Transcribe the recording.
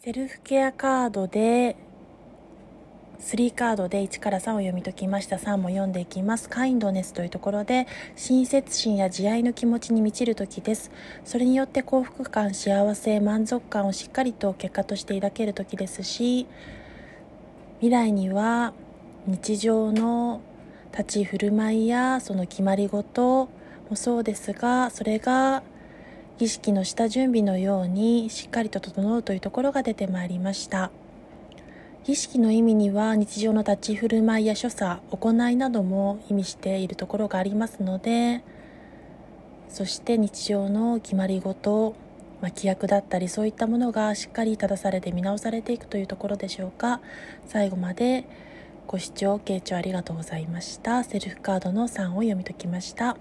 セルフケアカードで3カードで1から3を読み解きました。3も読んでいきます。カインドネスというところで親切心や慈愛の気持ちに満ちる時です。それによって幸福感幸せ満足感をしっかりと結果として抱ける時ですし未来には日常の立ち振る舞いやその決まり事もそうですがそれが儀式の下準備のようにしっかりと整うというところが出てまいりました儀式の意味には日常の立ち振る舞いや所作行いなども意味しているところがありますのでそして日常の決まり事、まあ、規約だったりそういったものがしっかり正されて見直されていくというところでしょうか最後までご視聴、傾聴ありがとうございました。セルフカードの3を読み解きました。